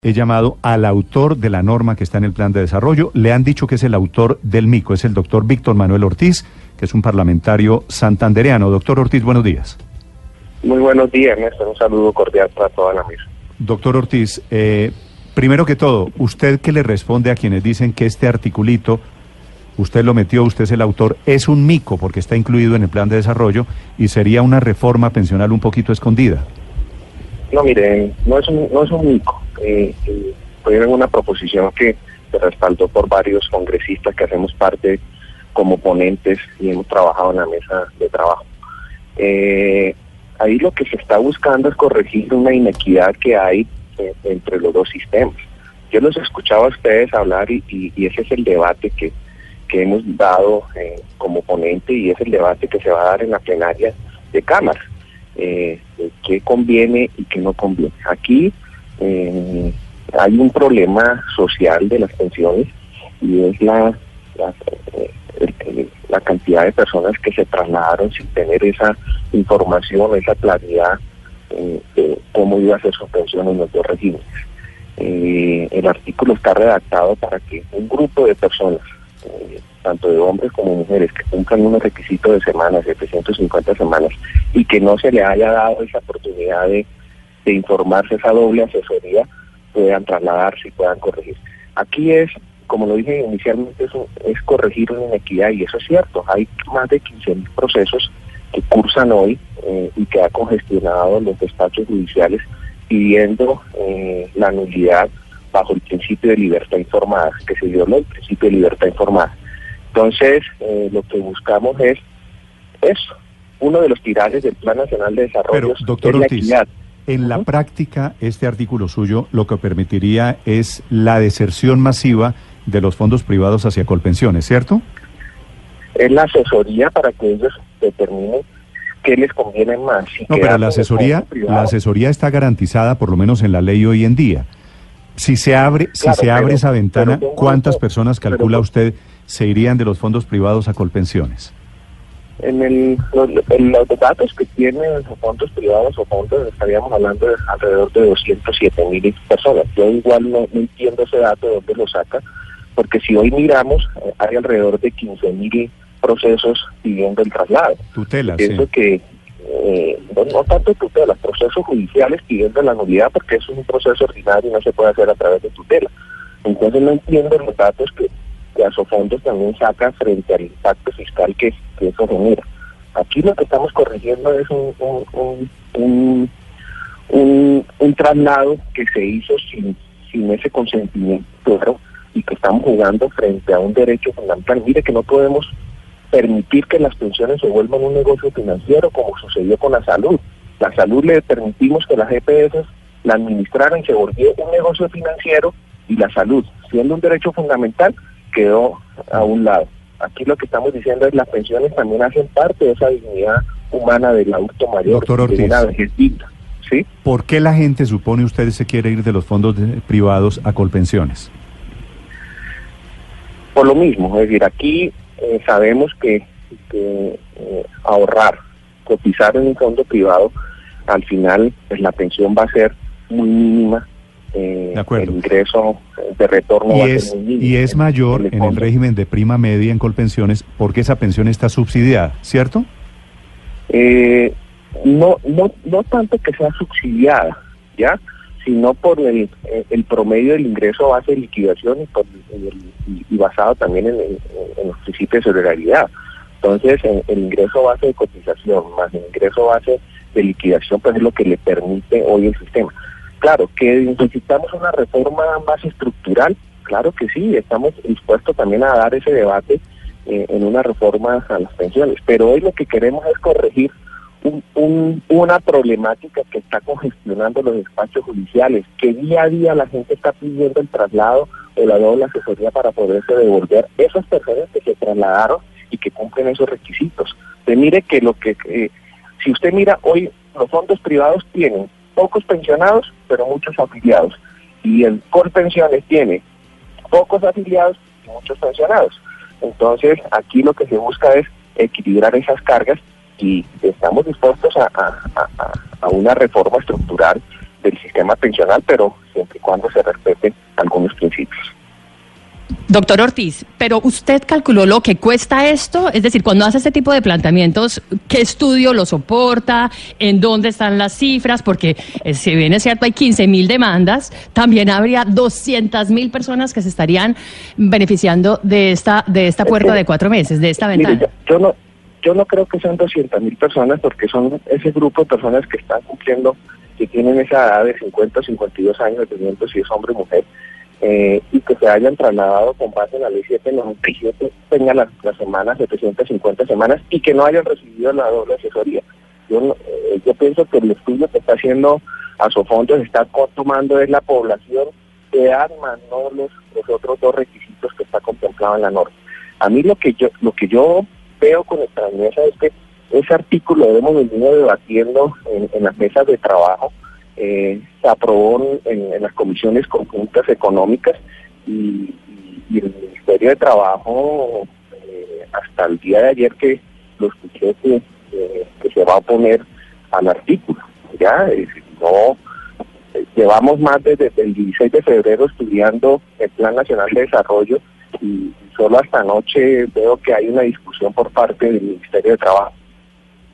He llamado al autor de la norma que está en el plan de desarrollo. Le han dicho que es el autor del MICO. Es el doctor Víctor Manuel Ortiz, que es un parlamentario santandereano. Doctor Ortiz, buenos días. Muy buenos días, Néstor. Un saludo cordial para toda la mesa. Doctor Ortiz, eh, primero que todo, ¿usted qué le responde a quienes dicen que este articulito, usted lo metió, usted es el autor, es un mico porque está incluido en el plan de desarrollo y sería una reforma pensional un poquito escondida? No, miren, no es un, no es un mico. Eh, eh, fue una proposición que se respaldó por varios congresistas que hacemos parte como ponentes y hemos trabajado en la mesa de trabajo. Eh, ahí lo que se está buscando es corregir una inequidad que hay entre los dos sistemas. Yo los escuchaba a ustedes hablar y, y, y ese es el debate que, que hemos dado eh, como ponente y es el debate que se va a dar en la plenaria de Cámara. Eh, qué conviene y qué no conviene. Aquí eh, hay un problema social de las pensiones y es la, la, eh, cantidad de personas que se trasladaron sin tener esa información, esa claridad eh, de cómo iba a ser su pensión en los dos regímenes. Eh, el artículo está redactado para que un grupo de personas, eh, tanto de hombres como mujeres, que cumplan unos requisitos de semanas, de 350 semanas, y que no se le haya dado esa oportunidad de, informarse, esa doble asesoría, puedan trasladarse y puedan corregir. Aquí es, como lo dije inicialmente, es, es corregir una inequidad, y eso es cierto, hay más de 15.000 procesos que cursan hoy eh, y que ha congestionado los despachos judiciales pidiendo eh, la nulidad bajo el principio de libertad informada, que se violó el principio de libertad informada. Entonces, eh, lo que buscamos es eso. Uno de los pilares del Plan Nacional de Desarrollo Pero, doctor es la Ortiz, equidad. En la práctica, este artículo suyo lo que permitiría es la deserción masiva de los fondos privados hacia Colpensiones, ¿cierto? Es la asesoría para que ellos determinen qué les conviene más. si No, pero la asesoría, la asesoría está garantizada por lo menos en la ley hoy en día. Si se abre, si Claro, se abre pero- esa ventana, ¿cuántas personas calcula usted se irían de los fondos privados a Colpensiones? En, el, los, en los datos que tienen los fondos privados o fondos, estaríamos hablando de alrededor de 207 mil personas. Yo igual no, no entiendo ese dato de dónde lo saca, porque si hoy miramos, eh, hay alrededor de 15 mil procesos pidiendo el traslado. Tutelas, Pienso sí. que eh, no, no tanto tutelas, procesos judiciales pidiendo la nulidad porque eso es un proceso ordinario y no se puede hacer a través de tutela. Entonces no entiendo los datos que, que Asofondos también saca frente al impacto fiscal que, eso genera. Aquí lo que estamos corrigiendo es un, un, un, un- un traslado que se hizo sin, sin ese consentimiento claro, y que estamos jugando frente a un derecho fundamental. Mire que no podemos permitir que las pensiones se vuelvan un negocio financiero como sucedió con la salud. La salud le permitimos que las EPS la administraran y se volvió un negocio financiero y la salud, siendo un derecho fundamental, quedó a un lado. Aquí lo que estamos diciendo es las pensiones también hacen parte de esa dignidad humana del adulto mayor, Doctor de una Ortiz. vejez digna. ¿sí? ¿Por qué la gente supone usted se quiere ir de los fondos de- privados a Colpensiones? por lo mismo, es decir, aquí eh, sabemos que, que, eh, ahorrar, cotizar en un fondo privado, al final pues la pensión va a ser muy mínima, eh, De acuerdo. el ingreso de retorno Y va a es, ser muy mínimo. y es mayor en el fondo. régimen de prima media en Colpensiones porque esa pensión está subsidiada, ¿cierto? Eh, no, no, no tanto que sea subsidiada, ¿ya? Sino por el, eh, el promedio del ingreso base de liquidación y, por el- y- basado también en los principios de solidaridad. Entonces, el, el ingreso base de cotización más el ingreso base de liquidación, pues es lo que le permite hoy el sistema. Claro, que necesitamos una reforma más estructural, claro que sí, estamos dispuestos también a dar ese debate eh, en una reforma a las pensiones, pero hoy lo que queremos es corregir un- un- una problemática que está congestionando los despachos judiciales, que día a día la gente está pidiendo el traslado o la doble asesoría para poderse devolver esas personas que se trasladaron y que cumplen esos requisitos. Usted mire que lo que, eh, si usted mira hoy, los fondos privados tienen pocos pensionados, pero muchos afiliados. Y el Colpensiones tiene pocos afiliados y muchos pensionados. Entonces, aquí lo que se busca es equilibrar esas cargas y estamos dispuestos a, a- a- una reforma estructural del sistema pensional, pero siempre y cuando se respeten algunos principios. Doctor Ortiz, pero usted calculó lo que cuesta esto, es decir, cuando hace este tipo de planteamientos, ¿qué estudio lo soporta? ¿En dónde están las cifras? Porque eh, si bien es cierto hay 15 mil demandas, también habría 200 mil personas que se estarían beneficiando de esta de esta puerta de cuatro meses, de esta Mire, ventana. yo, yo no yo no creo que sean 200 mil personas porque son ese grupo de personas que están cumpliendo, que tienen esa edad de 50 o 52 años, dependiendo si es hombre o mujer, eh, y que se hayan trasladado con base en la ley 797, tengan las, las semanas, 750 semanas, y que no hayan recibido la doble asesoría. Yo, eh, yo pienso que el estudio que está haciendo Asofondos está co- tomando es la población de más no los, los otros dos requisitos que está contemplado en la norma. A mí lo que yo lo que yo veo con extrañeza es que ese artículo lo hemos venido debatiendo en, las mesas de trabajo, eh, se aprobó en, en las comisiones conjuntas económicas y, y- el Ministerio de Trabajo eh, hasta el día de ayer que lo escuché que, eh, que se va a oponer al artículo. Ya, no llevamos más desde el 16 de febrero estudiando el Plan Nacional de Desarrollo y solo hasta anoche veo que hay una discusión por parte del Ministerio de Trabajo.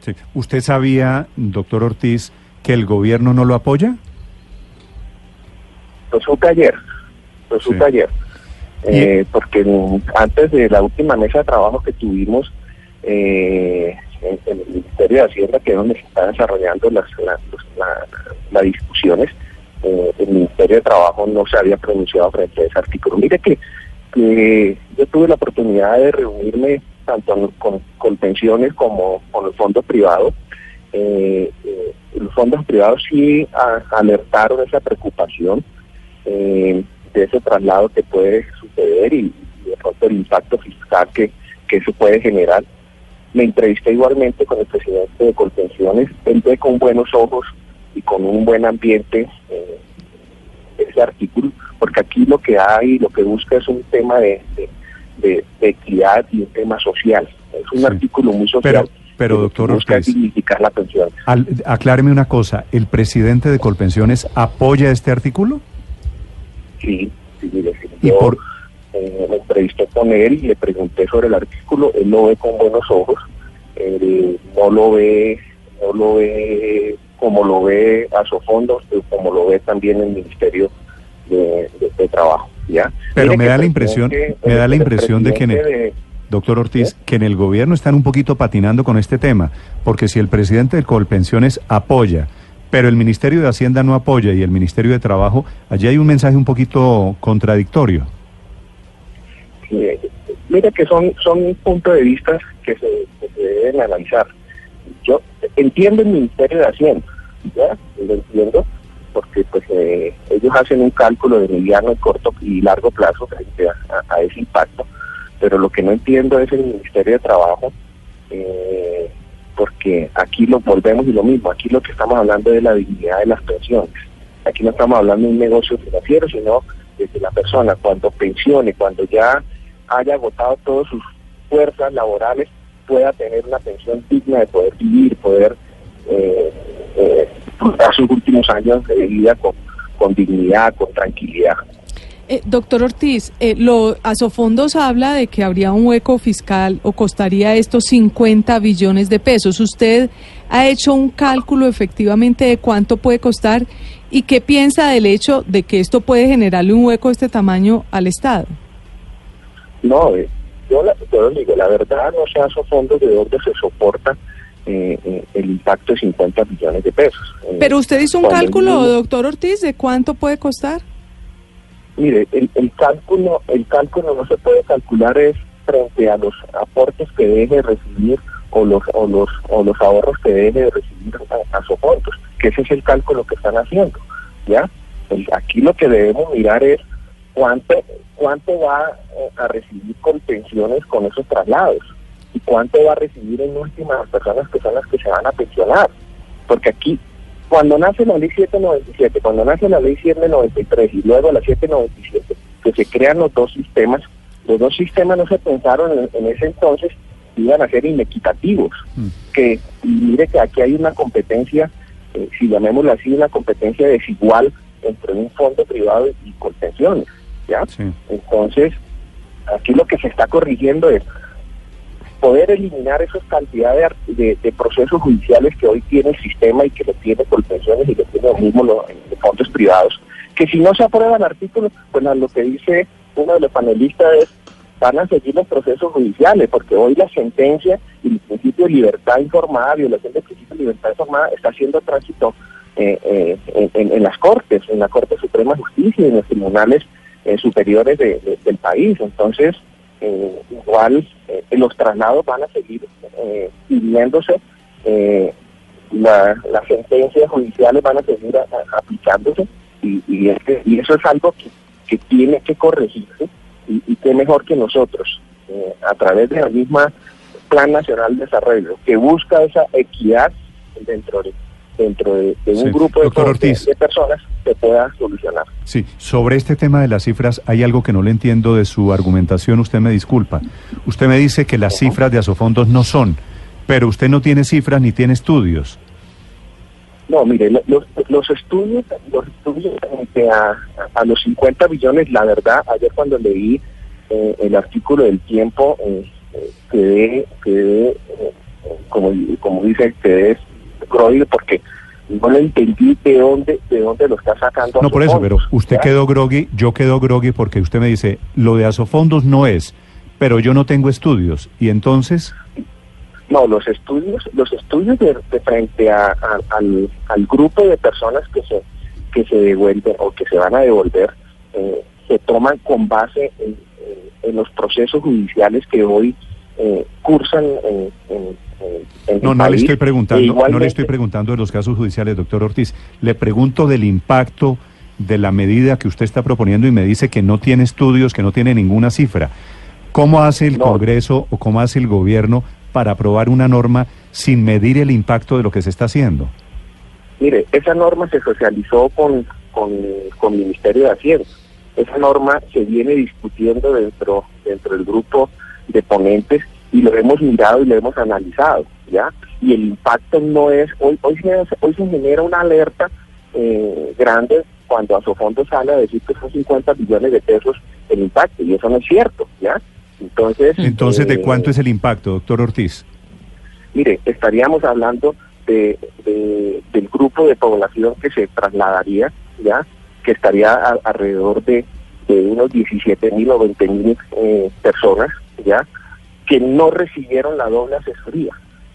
Sí. ¿Usted sabía, doctor Ortiz, que el gobierno no lo apoya? Lo supe ayer, lo supe Sí. ayer, Eh, porque antes de la última mesa de trabajo que tuvimos eh, en, en el Ministerio de Hacienda, que es donde se están desarrollando las, la- los- la- las discusiones, eh, el Ministerio de Trabajo no se había pronunciado frente a ese artículo. Mire que, que yo tuve la oportunidad de reunirme tanto con, con pensiones como con los fondos privados. Eh, eh, los fondos privados sí a- alertaron esa preocupación eh, de ese traslado que puede suceder y, y de pronto el impacto fiscal que, que eso puede generar. Me entrevisté igualmente con el presidente de Colpensiones, él ve con buenos ojos y con un buen ambiente eh, ese artículo, porque aquí lo que hay, lo que busca es un tema de, de, de- de equidad y un tema social. Es un Sí. artículo muy social. Pero- pero, doctor Ortiz. dignificar la pensión. Al- acláreme una cosa, ¿el presidente de Colpensiones apoya este artículo? Sí, sí, mire, sí. ¿Y Yo, por- eh, me entrevisté con él y le pregunté sobre el artículo, él lo ve con buenos ojos, él no lo ve, no lo ve como lo ve a Sofondos, pero como lo ve también el Ministerio de, de- de Trabajo, ¿ya? Pero me da la impresión, me da la impresión de que en el- de- Doctor Ortiz, que en el gobierno están un poquito patinando con este tema, porque si el presidente de Colpensiones apoya, pero el Ministerio de Hacienda no apoya y el Ministerio de Trabajo, allí hay un mensaje un poquito contradictorio. Eh, mira que son son puntos de vista que se, que se deben analizar. Yo entiendo el Ministerio de Hacienda, ¿ya? Lo entiendo, porque pues eh, ellos hacen un cálculo de mediano, corto y largo plazo frente a, a- ese impacto, pero lo que no entiendo es el Ministerio de Trabajo, eh, porque aquí lo volvemos y lo mismo, aquí lo que estamos hablando es de la dignidad de las pensiones. Aquí no estamos hablando de un negocio financiero, sino de que la persona cuando pensione, cuando ya haya agotado todas sus fuerzas laborales, pueda tener una pensión digna de poder vivir, poder eh, dar sus últimos años de vida con, con dignidad, con tranquilidad. Eh, doctor Ortiz, eh, lo, Asofondos habla de que habría un hueco fiscal o costaría esto 50 billones de pesos. ¿Usted ha hecho un cálculo efectivamente de cuánto puede costar y qué piensa del hecho de que esto puede generarle un hueco de este tamaño al Estado? No, eh, yo, la, yo digo, la verdad no se hace fondos de donde se soporta eh, eh, el impacto de 50 billones de pesos. Eh, Pero usted hizo un cálculo, mismo- doctor Ortiz, de cuánto puede costar. Mire, el, el cálculo, el cálculo no se puede calcular es frente a los aportes que deje recibir o los o los o los ahorros que debe de recibir a, a Sofondos, que ese es el cálculo que están haciendo, ¿ya? El- aquí lo que debemos mirar es cuánto cuánto va eh, a recibir con pensiones con esos traslados y cuánto va a recibir en última las personas que son las que se van a pensionar, porque aquí cuando nace la ley 797, cuando nace la ley 793 y luego la 797, que se crean los dos sistemas, los dos sistemas no se pensaron en, en ese entonces iban a ser inequitativos, que y mire que aquí hay una competencia, eh, si llamémoslo así, una competencia desigual entre un fondo privado y, y Colpensiones, ¿ya? Sí. Entonces, aquí lo que se está corrigiendo es poder eliminar esas cantidades de, de- de procesos judiciales que hoy tiene el sistema y que lo tiene Colpensiones y que tiene lo mismo los fondos privados, que si no se aprueban artículos, pues lo que dice uno de los panelistas es van a seguir los procesos judiciales, porque hoy la sentencia y el principio de libertad informada, violación del principio de libertad informada, está haciendo tránsito eh, eh, en, las Cortes, en la Corte Suprema de Justicia y en los tribunales eh, superiores de- de- del país. Entonces, eh, igual eh, los traslados van a seguir eh, pidiéndose, eh, la- las sentencias judiciales van a seguir aplicándose y, este- y eso es algo que, que tiene que corregirse y, y qué mejor que nosotros, eh, a través de la misma Plan Nacional de Desarrollo, que busca esa equidad dentro de dentro de, de un Sí. grupo de, Ortiz. personas que pueda solucionar. Sí, sobre este tema de las cifras hay algo que no le entiendo de su argumentación, usted me disculpa. Usted me dice que las cifras de Asofondos no son, pero usted no tiene cifras ni tiene estudios. No, mire, lo- los, los estudios, los estudios frente a, a los 50 billones, la verdad, ayer cuando leí eh, el artículo del tiempo, eh, eh, quedé, quedé eh, eh, como, como dice, quedé groido porque no le entendí de dónde, de dónde lo está sacando. No por eso, pero usted quedó groggy, yo quedo groggy porque usted me dice, lo de Asofondos no es, pero yo no tengo estudios. Y entonces, No, los estudios, los estudios de, de frente a, a- al, al grupo de personas que se que se devuelven o que se van a devolver eh, se toman con base en, en- en los procesos judiciales que hoy eh, cursan en, en- en- en no, no le estoy preguntando, E no le estoy preguntando de los casos judiciales, doctor Ortiz. Le pregunto del impacto de la medida que usted está proponiendo y me dice que no tiene estudios, que no tiene ninguna cifra. ¿Cómo hace el No. Congreso o cómo hace el gobierno para aprobar una norma sin medir el impacto de lo que se está haciendo? Mire, esa norma se socializó con, con, con el Ministerio de Hacienda. Esa norma se viene discutiendo dentro, dentro del grupo de ponentes y lo hemos mirado y lo hemos analizado, ¿ya? Y el impacto no es, hoy, hoy, se, hoy se genera una alerta eh, grande cuando Asofondo sale a decir que son 50 billones de pesos el impacto, y eso no es cierto, ¿ya? Entonces, Entonces, ¿de eh, cuánto es el impacto, doctor Ortiz? Mire, estaríamos hablando de, de- del grupo de población que se trasladaría, ya, que estaría a- alrededor de, de unos 17 mil o 20 mil eh, personas, ya, que no recibieron la doble asesoría,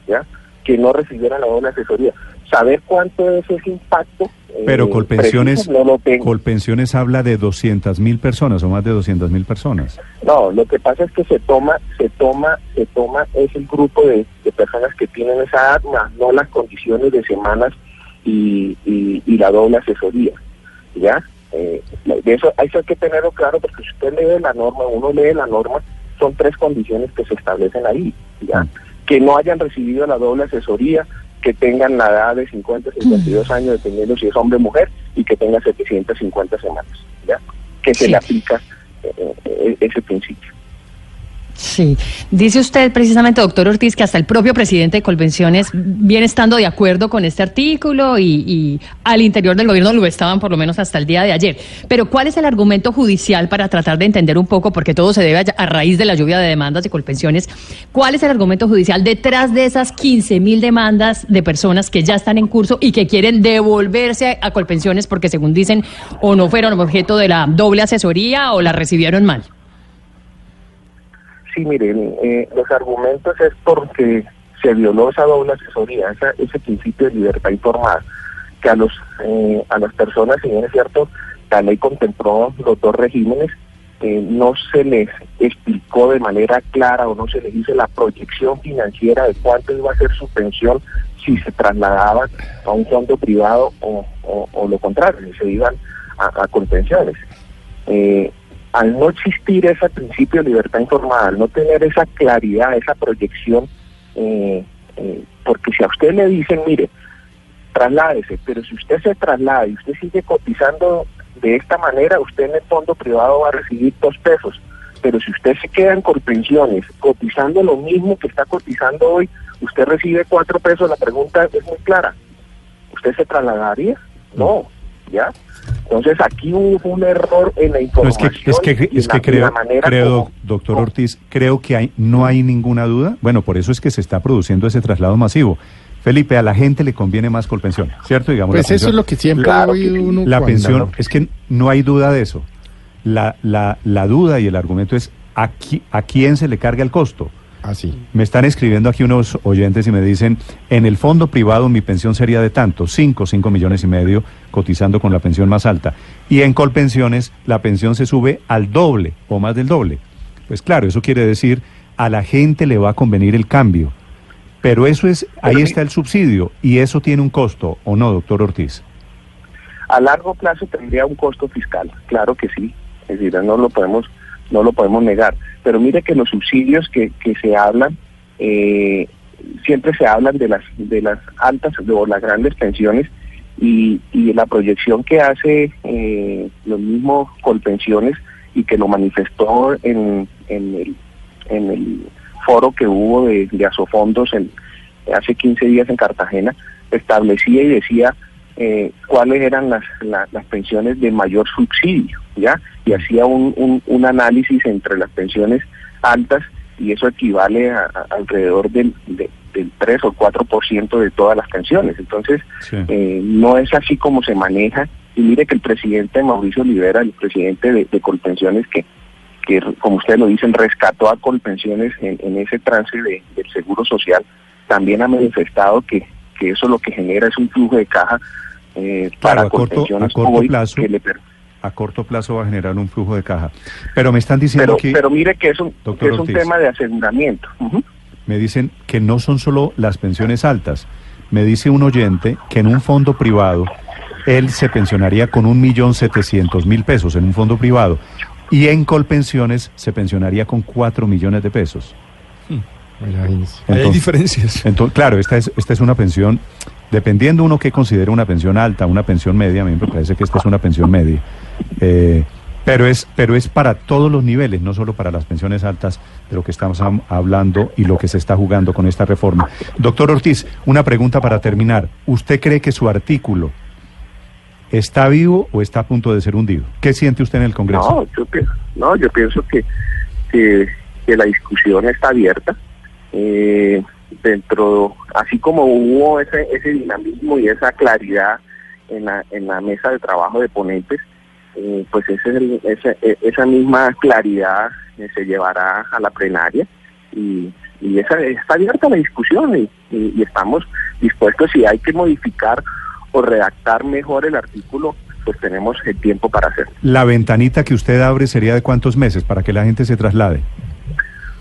ya, que no recibieron la doble asesoría. Saber cuánto es ese impacto. eh, Pero Colpensiones, preciso, no lo tengo. Colpensiones habla de 200 mil personas o más de 200 mil personas. No, lo que pasa es que se toma, se toma, se toma es el grupo de, de personas que tienen esa edad, más no las condiciones de semanas y, y, y la doble asesoría, ¿ya? Eh, de eso, eso hay que tenerlo claro porque si usted lee la norma, uno lee la norma, son tres condiciones que se establecen ahí, ¿ya? Mm. Que no hayan recibido la doble asesoría, que tengan la edad de 50, 52 años, dependiendo si es hombre o mujer, y que tenga 750 semanas, ¿ya? Que se Sí. le aplica eh, eh, ese principio. Sí, dice usted precisamente, doctor Ortiz, que hasta el propio presidente de Convenciones viene estando de acuerdo con este artículo y, al interior del gobierno lo estaban por lo menos hasta el día de ayer. Pero ¿cuál es el argumento judicial para tratar de entender un poco, porque todo se debe a, a raíz de la lluvia de demandas de Colpensiones, cuál es el argumento judicial detrás de esas 15 mil demandas de personas que ya están en curso y que quieren devolverse a, a Colpensiones porque según dicen o no fueron objeto de la doble asesoría o la recibieron mal? Sí, miren, eh, los argumentos es porque se violó esa doble asesoría, ese principio de libertad informada, que a los eh, a las personas, si bien es cierto, la ley contempló los dos regímenes, eh, no se les explicó de manera clara o no se les hizo la proyección financiera de cuánto iba a ser su pensión si se trasladaban a un fondo privado o, lo contrario, si se iban a, a. Eh, al no existir ese principio de libertad informada, al no tener esa claridad, esa proyección, eh, eh, porque si a usted le dicen, mire, trasládese, pero si usted se traslada y usted sigue cotizando de esta manera, usted en el fondo privado va a recibir dos pesos, pero si usted se queda en pensiones cotizando lo mismo que está cotizando hoy, usted recibe cuatro pesos, la pregunta es muy clara, ¿usted se trasladaría? No, ¿ya? Entonces aquí hubo un error en la información. es que, es que, creo, creo doctor Ortiz, creo que hay, no hay ninguna duda. Bueno, por eso es que se está produciendo ese traslado masivo. Felipe, a la gente le conviene más pensión, ¿cierto? Digamos, pues eso es lo que siempre ha oído uno. La pensión, es que no hay duda de eso. La, la, la duda y el argumento es a, a quién se le carga el costo. Así. Me están escribiendo aquí unos oyentes y me dicen, en el fondo privado mi pensión sería de tanto, 5, 5 millones y medio, cotizando con la pensión más alta. Y en Colpensiones la pensión se sube al doble o más del doble. Pues claro, eso quiere decir, a la gente le va a convenir el cambio. Pero eso es, ahí está el subsidio y eso tiene un costo, ¿o no, doctor Ortiz? A largo plazo tendría un costo fiscal, claro que sí. Es decir, no lo podemos no lo podemos negar. Pero mire que los subsidios que, que se hablan, eh, siempre se hablan de las, de las altas o las grandes pensiones y, y la proyección que hace eh, los mismos Colpensiones y que lo manifestó en, en, el, en el foro que hubo de, de Asofondos en, hace 15 días en Cartagena, establecía y decía eh, cuáles eran las, las pensiones de mayor subsidio, ¿ya? Y hacía un, un, análisis entre las pensiones altas y eso equivale a, alrededor del, del 3 o 4% de todas las pensiones. Entonces, eh, no es así como se maneja. Y mire que el presidente Mauricio Olivera, el presidente de, de Colpensiones, que, que como ustedes lo dicen, rescató a Colpensiones en, en ese trance de, del Seguro Social, también ha manifestado que, que eso lo que genera es un flujo de caja eh, para a corto, a corto plazo. a corto plazo va a generar un flujo de caja. Pero me están diciendo que... Pero mire que es un, es un tema de aseguramiento. Me dicen que no son solo las pensiones altas. Me dice un oyente que en un fondo privado él se pensionaría con un millón setecientos mil pesos en un fondo privado y en Colpensiones se pensionaría con cuatro millones de pesos. Hay diferencias. Entonces, claro, esta es, esta es una pensión dependiendo uno que considere una pensión alta, una pensión media, a mí me parece que esta es una pensión media. Eh, pero es, pero es para todos los niveles, no solo para las pensiones altas de lo que estamos hablando y lo que se está jugando con esta reforma. Doctor Ortiz, una pregunta para terminar. ¿Usted cree que su artículo está vivo o está a punto de ser hundido? ¿Qué siente usted en el Congreso? No, yo, pienso, no, yo pienso que, que, que la discusión está abierta. Eh, dentro, así como hubo ese, ese dinamismo y esa claridad en la, en la mesa de trabajo de ponentes, eh, pues ese, ese, e, esa misma claridad eh, se llevará a la plenaria y, y esa, está abierta la discusión y, y, estamos dispuestos si hay que modificar o redactar mejor el artículo, pues tenemos el tiempo para hacerlo. La ventanita que usted abre sería de cuántos meses para que la gente se traslade?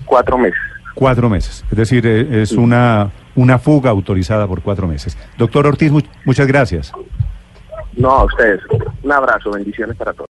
Cuatro meses. Cuatro meses, es decir, eh, es una, una fuga autorizada por cuatro meses. Doctor Ortiz, muchas gracias. No, a ustedes. Un abrazo, bendiciones para todos.